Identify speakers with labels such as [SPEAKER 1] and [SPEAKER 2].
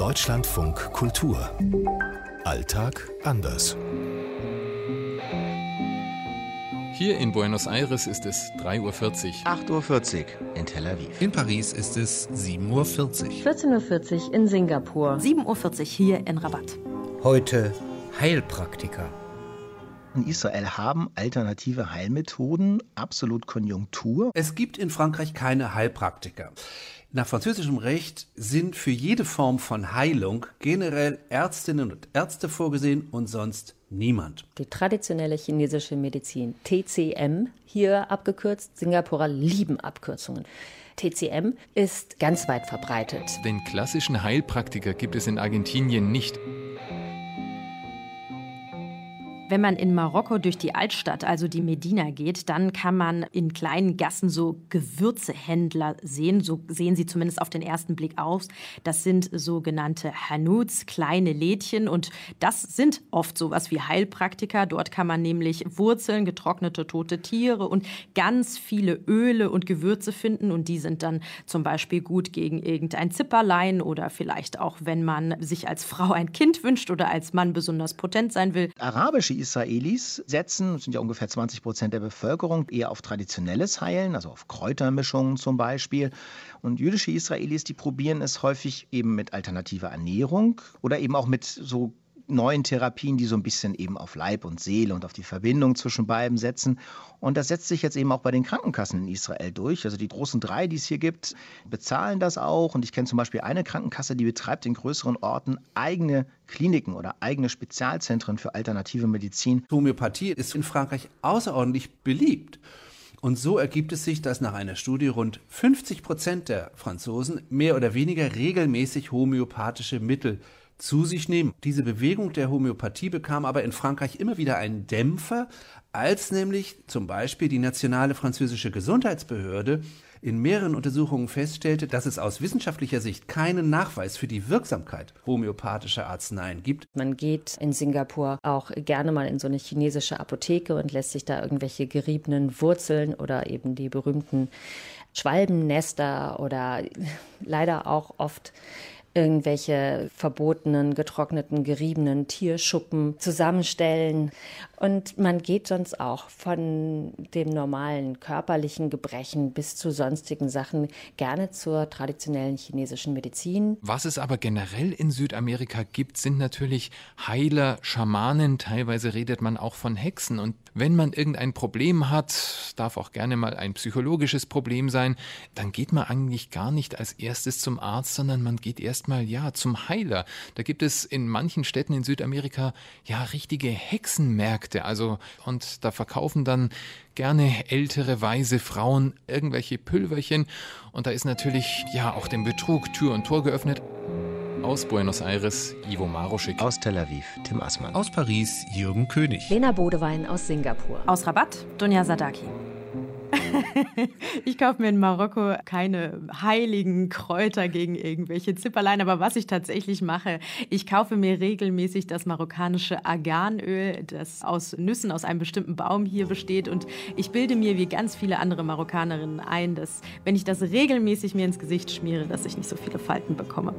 [SPEAKER 1] Deutschlandfunk Kultur. Alltag anders.
[SPEAKER 2] Hier in Buenos Aires ist es 3.40 Uhr.
[SPEAKER 3] 8.40 Uhr in Tel Aviv.
[SPEAKER 4] In Paris ist es 7.40
[SPEAKER 5] Uhr. 14.40 Uhr in Singapur.
[SPEAKER 6] 7.40 Uhr hier in Rabat.
[SPEAKER 7] Heute Heilpraktiker.
[SPEAKER 3] In Israel haben alternative Heilmethoden absolut Konjunktur.
[SPEAKER 4] Es gibt in Frankreich keine Heilpraktiker. Nach französischem Recht sind für jede Form von Heilung generell Ärztinnen und Ärzte vorgesehen und sonst niemand.
[SPEAKER 5] Die traditionelle chinesische Medizin, TCM, hier abgekürzt, Singapurer lieben Abkürzungen. TCM ist ganz weit verbreitet.
[SPEAKER 2] Den klassischen Heilpraktiker gibt es in Argentinien nicht.
[SPEAKER 6] Wenn man in Marokko durch die Altstadt, also die Medina geht, dann kann man in kleinen Gassen so Gewürzehändler sehen. So sehen sie zumindest auf den ersten Blick aus. Das sind sogenannte Hanuts, kleine Lädchen. Und das sind oft sowas wie Heilpraktiker. Dort kann man nämlich Wurzeln, getrocknete tote Tiere und ganz viele Öle und Gewürze finden. Und die sind dann zum Beispiel gut gegen irgendein Zipperlein oder vielleicht auch, wenn man sich als Frau ein Kind wünscht oder als Mann besonders potent sein will.
[SPEAKER 3] Arabische Israelis setzen, das sind ja ungefähr 20 Prozent der Bevölkerung, eher auf traditionelles Heilen, also auf Kräutermischungen zum Beispiel. Und jüdische Israelis, die probieren es häufig eben mit alternativer Ernährung oder eben auch mit so neuen Therapien, die so ein bisschen eben auf Leib und Seele und auf die Verbindung zwischen beiden setzen. Und das setzt sich jetzt eben auch bei den Krankenkassen in Israel durch. Also die großen drei, die es hier gibt, bezahlen das auch. Und ich kenne zum Beispiel eine Krankenkasse, die betreibt in größeren Orten eigene Kliniken oder eigene Spezialzentren für alternative Medizin.
[SPEAKER 4] Homöopathie ist in Frankreich außerordentlich beliebt. Und so ergibt es sich, dass nach einer Studie rund 50 Prozent der Franzosen mehr oder weniger regelmäßig homöopathische Mittel zu sich nehmen. Diese Bewegung der Homöopathie bekam aber in Frankreich immer wieder einen Dämpfer, als nämlich zum Beispiel die nationale französische Gesundheitsbehörde in mehreren Untersuchungen feststellte, dass es aus wissenschaftlicher Sicht keinen Nachweis für die Wirksamkeit homöopathischer Arzneien gibt.
[SPEAKER 5] Man geht in Singapur auch gerne mal in so eine chinesische Apotheke und lässt sich da irgendwelche geriebenen Wurzeln oder eben die berühmten Schwalbennester oder leider auch oft irgendwelche verbotenen, getrockneten, geriebenen Tierschuppen zusammenstellen. Und man geht sonst auch von dem normalen körperlichen Gebrechen bis zu sonstigen Sachen gerne zur traditionellen chinesischen Medizin.
[SPEAKER 2] Was es aber generell in Südamerika gibt, sind natürlich Heiler, Schamanen. Teilweise redet man auch von Hexen. Und wenn man irgendein Problem hat, darf auch gerne mal ein psychologisches Problem sein, dann geht man eigentlich gar nicht als erstes zum Arzt, sondern man geht erstmal ja zum Heiler. Da gibt es in manchen Städten in Südamerika ja richtige Hexenmärkte, also und da verkaufen dann gerne ältere weise Frauen irgendwelche Pülverchen und da ist natürlich ja auch dem Betrug Tür und Tor geöffnet. Aus Buenos Aires, Ivo Maroschik.
[SPEAKER 3] Aus Tel Aviv, Tim Assmann.
[SPEAKER 4] Aus Paris, Jürgen König.
[SPEAKER 5] Lena Bodewein aus Singapur.
[SPEAKER 6] Aus Rabat, Dunja Sadaki. ich kaufe mir in Marokko keine heiligen Kräuter gegen irgendwelche Zipperlein, aber was ich tatsächlich mache, ich kaufe mir regelmäßig das marokkanische Arganöl, das aus Nüssen aus einem bestimmten Baum hier besteht und ich bilde mir wie ganz viele andere Marokkanerinnen ein, dass wenn ich das regelmäßig mir ins Gesicht schmiere, dass ich nicht so viele Falten bekomme.